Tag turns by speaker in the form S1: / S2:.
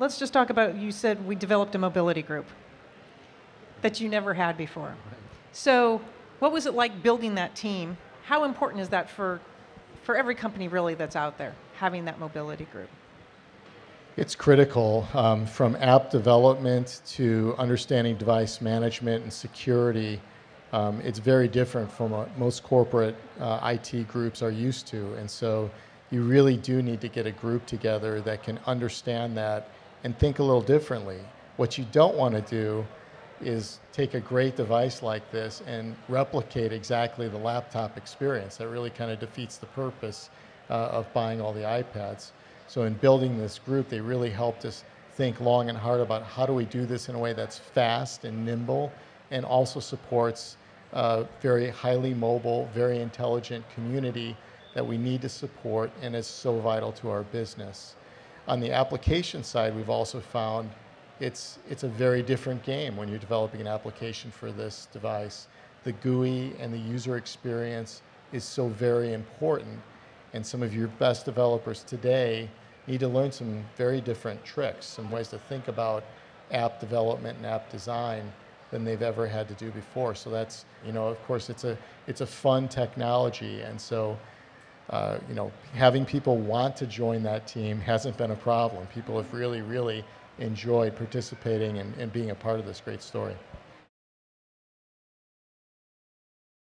S1: let's just talk about you said we developed a mobility group that you never had before. So, what was it like building that team? How important is that for for every company really that's out there having that mobility group?
S2: It's critical um, from app development to understanding device management and security. Um, it's very different from what most corporate uh, IT groups are used to. And so you really do need to get a group together that can understand that and think a little differently. What you don't want to do is take a great device like this and replicate exactly the laptop experience. That really kind of defeats the purpose uh, of buying all the iPads. So in building this group, they really helped us think long and hard about how do we do this in a way that's fast and nimble and also supports a very highly mobile, very intelligent community that we need to support and is so vital to our business. On the application side, we've also found it's, it's a very different game when you're developing an application for this device. The GUI and the user experience is so very important, and some of your best developers today need to learn some very different tricks, some ways to think about app development and app design than they've ever had to do before. So that's, you know, of course, it's a, it's a fun technology, and so uh, you know, having people want to join that team hasn't been a problem. People have really, really enjoyed participating and, and being a part of this great story.